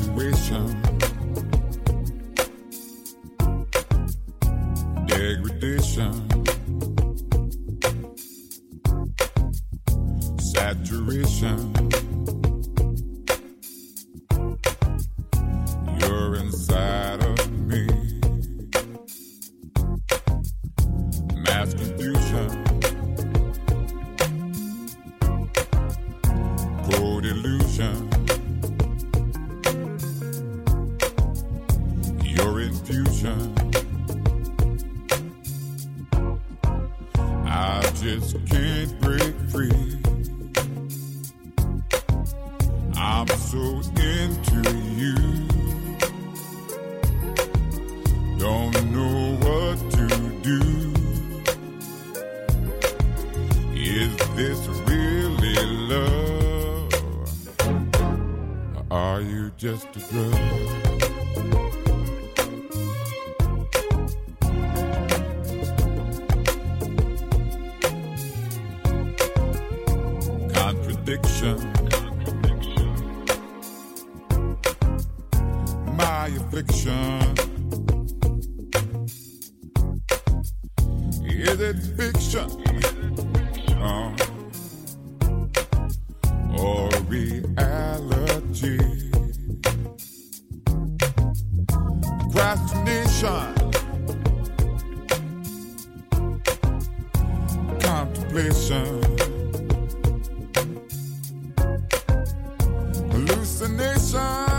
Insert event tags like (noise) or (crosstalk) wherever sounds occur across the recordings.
infatuation, Hallucination.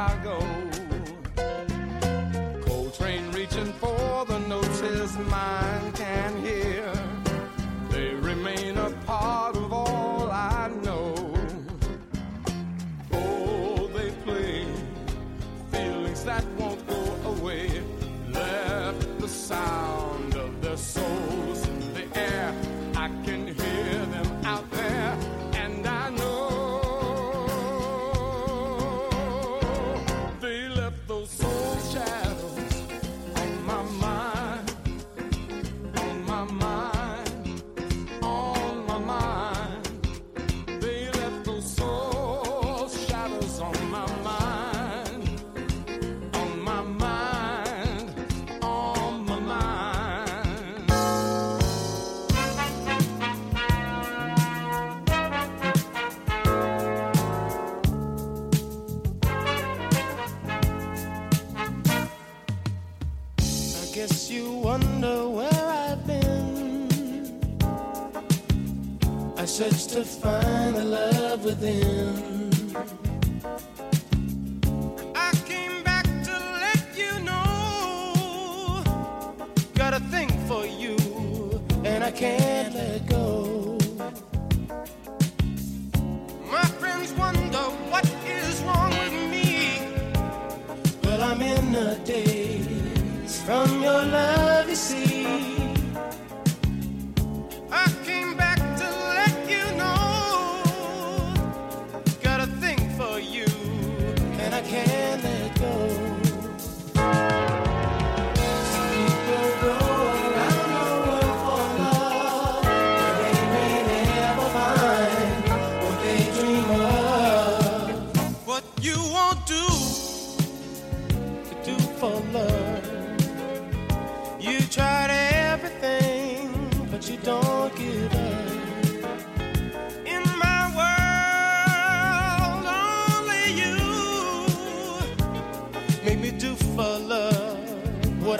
Chicago.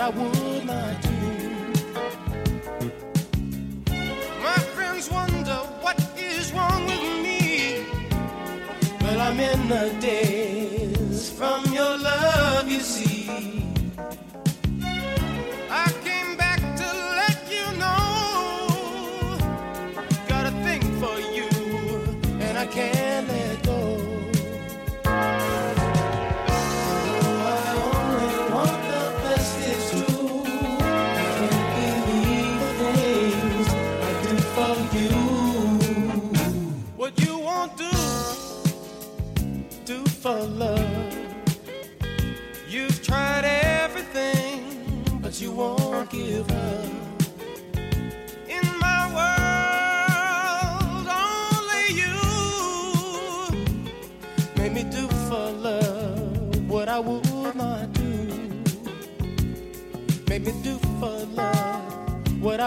what I would not do. My friends wonder what is wrong with me. Well, I'm in the day.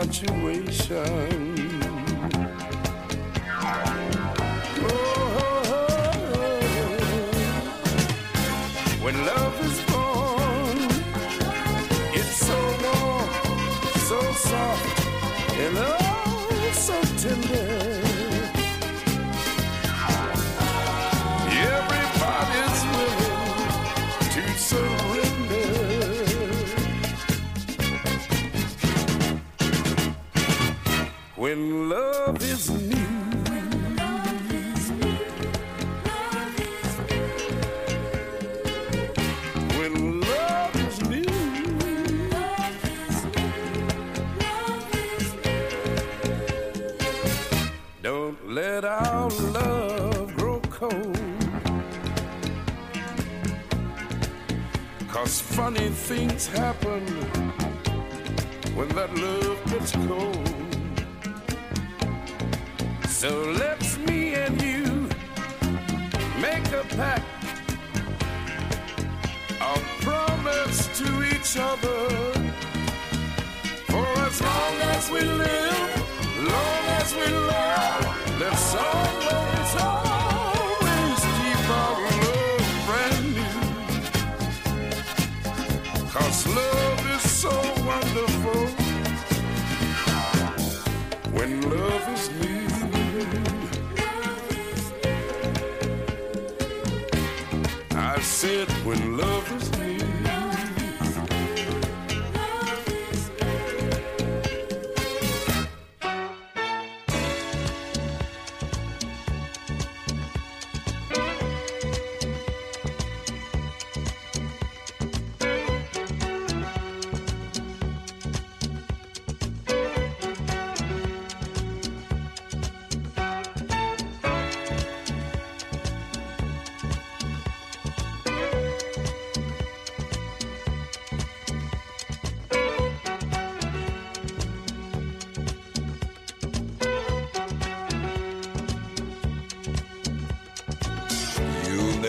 infatuation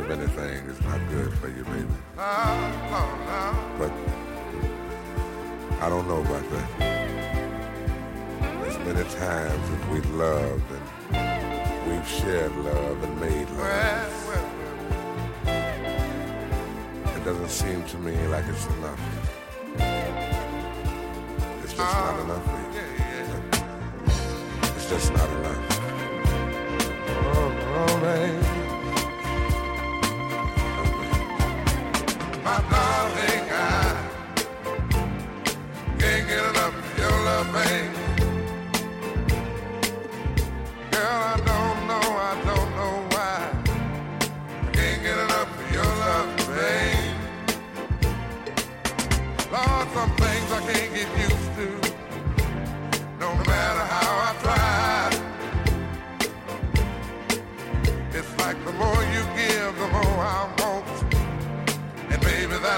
of anything is not good for you, baby. But I don't know about that. There's many times that we've loved and we've shared love and made love. It doesn't seem to me like it's enough. It's just not enough, baby. It's just not enough. Oh, oh, baby. My blah.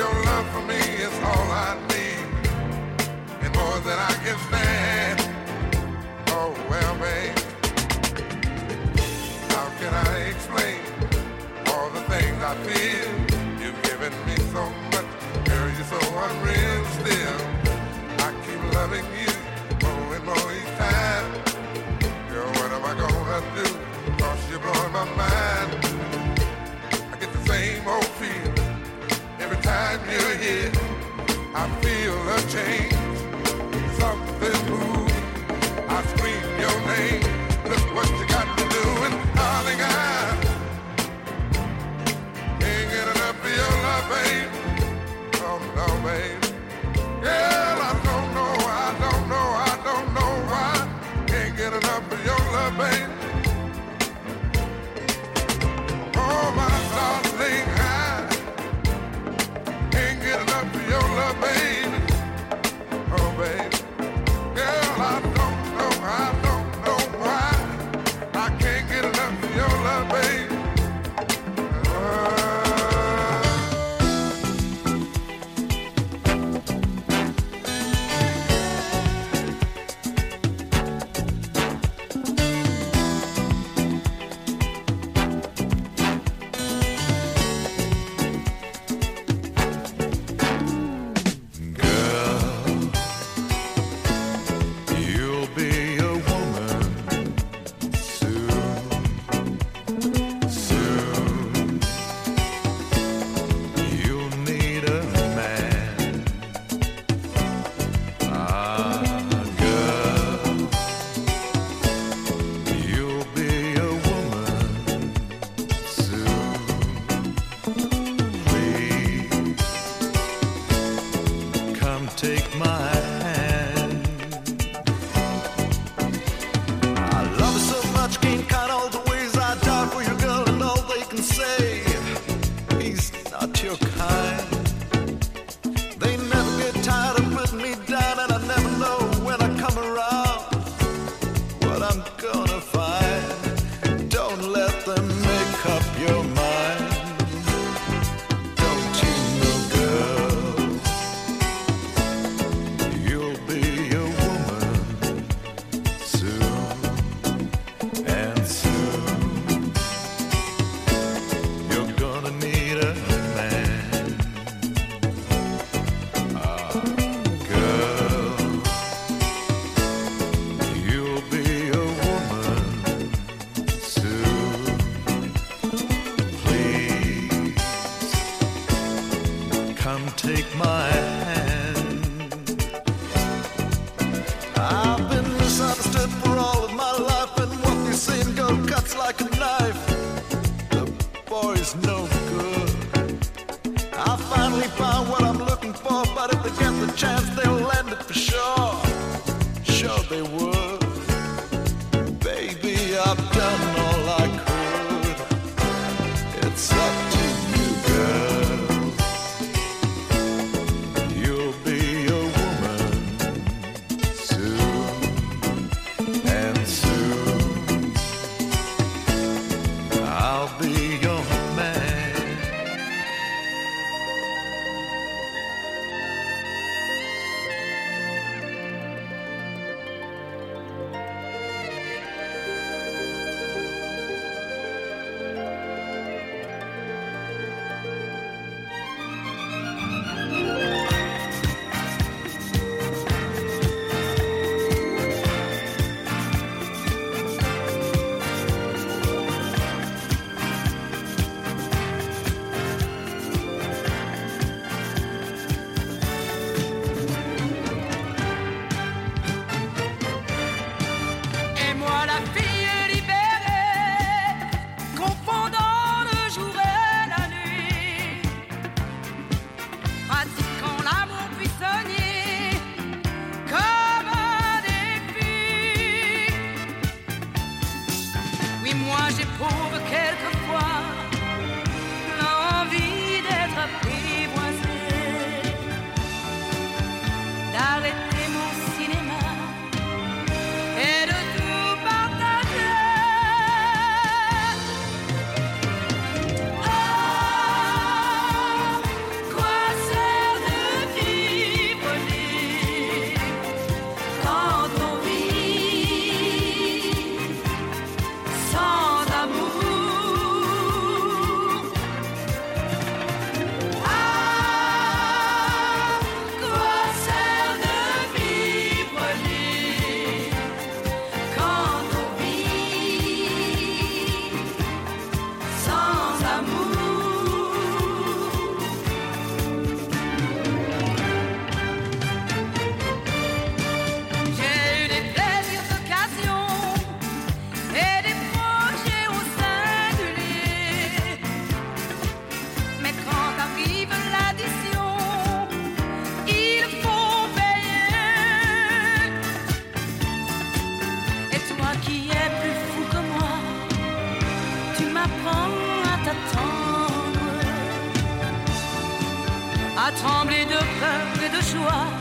your love for me is all I need, and more than I can stand. take my peur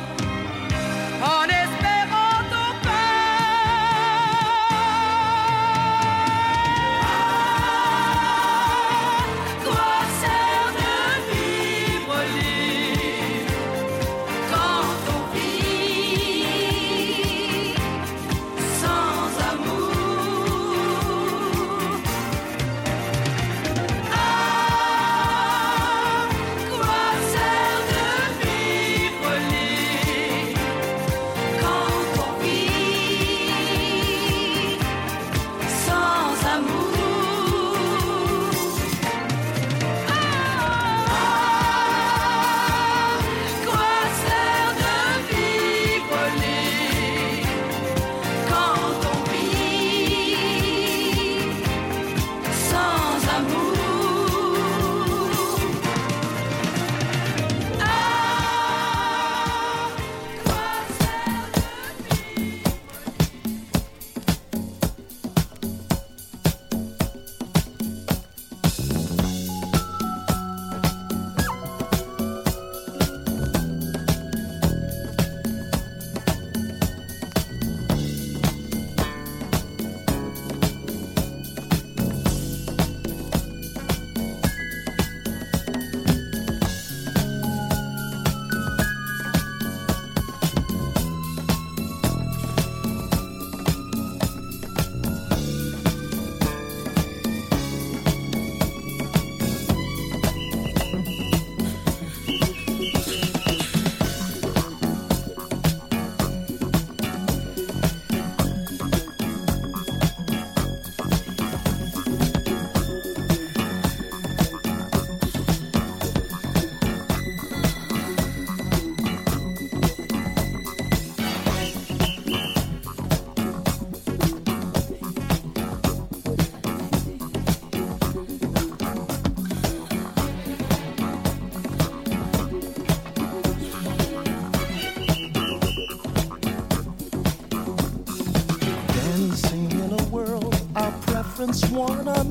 preference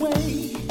away?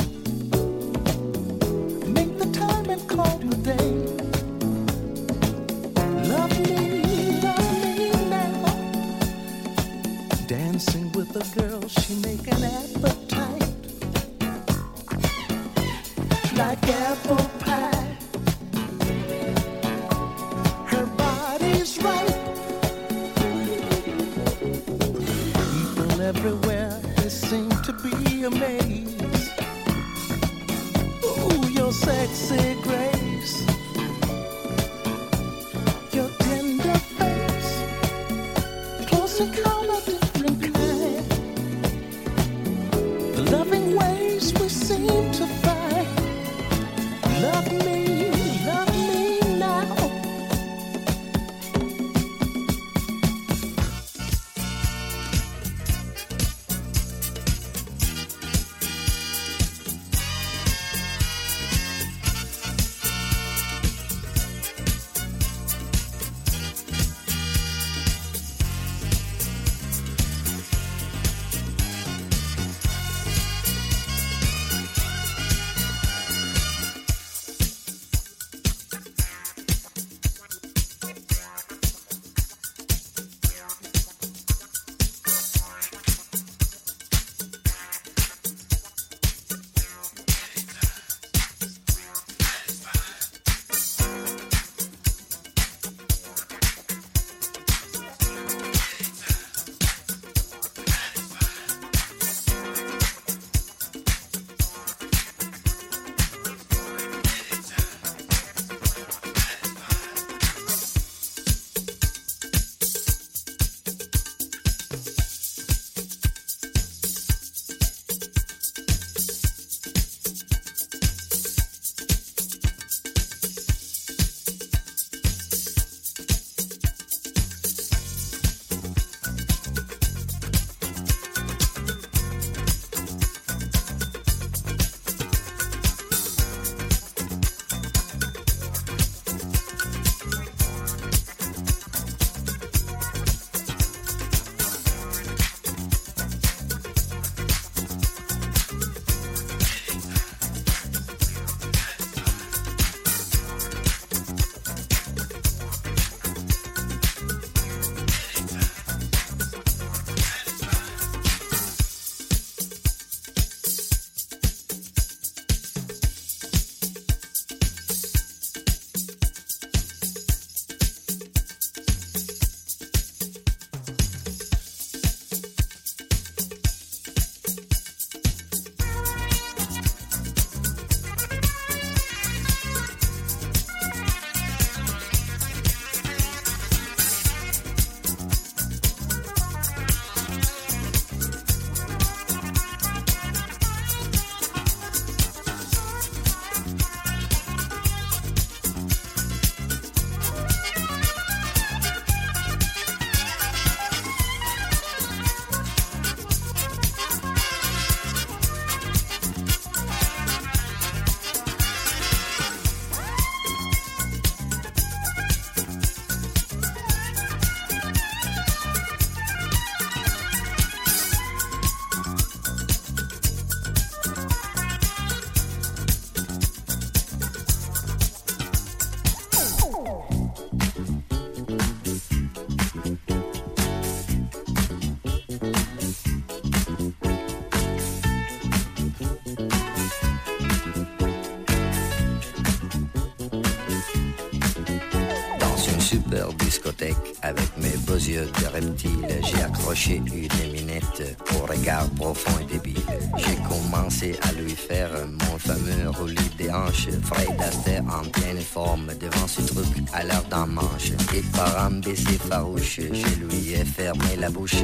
J'ai accroché une éminette au regard profond et débile. J'ai commencé à lui faire mon fameux roulis des hanches. Fred Astaire en pleine forme devant ce truc à l'heure d'un manche. Et par un baiser farouche, je lui ai fermé la bouche.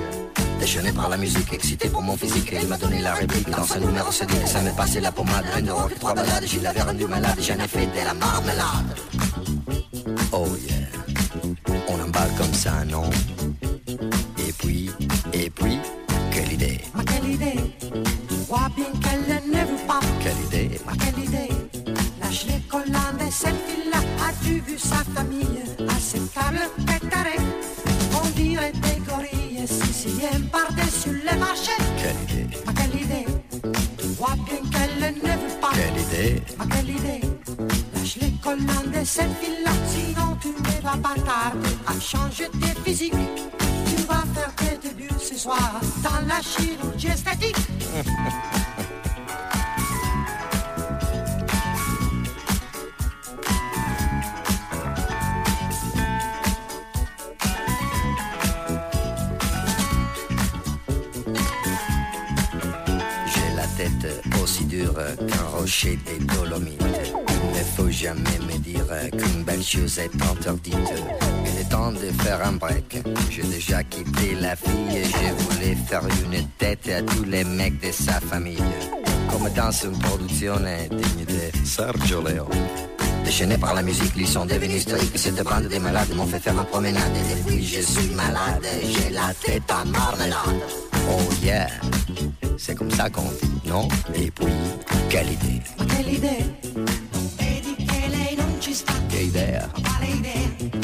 Déchaîné par la musique, excité pour mon physique, il m'a donné la réplique. Dans ce numéro, que ça m'est passé la pommade. Un de trois balades, je l'avais rendu malade, j'en ai fait de la marmelade. Oh yeah, on emballe comme ça, non? Idée. Ma quelle idée. Lâche les collants de cette fille-là As-tu vu sa famille à cette table préparée On dirait des gorilles siciliennes par-dessus le marché Quelle idée, Ma quelle idée. Tu vois bien qu'elle ne veut pas. Quelle idée. Ma quelle idée. Lâche les collants de cette fille-là Sinon tu ne vas pas tarder à changer tes physiques. Tu vas faire tes débuts ce soir Dans la chirurgie esthétique (laughs) chercher des dolomites. Il ne faut jamais me dire qu'une belle chose est interdite. Il est temps de faire un break. J'ai déjà quitté la fille et je voulais faire une tête à tous les mecs de sa famille. Comme dans une production digne de Sergio Leone. Déchaînés par la musique, ils sont devenus stoïques. Cette bande des malades m'ont fait faire ma promenade. Et depuis, je suis malade, j'ai la tête à marmelade. Oh yeah, c'est comme ça qu'on vit. Non E poi, che l'idea? Che l'idea? Vedi che lei non ci sta. Che idea? Quale idea?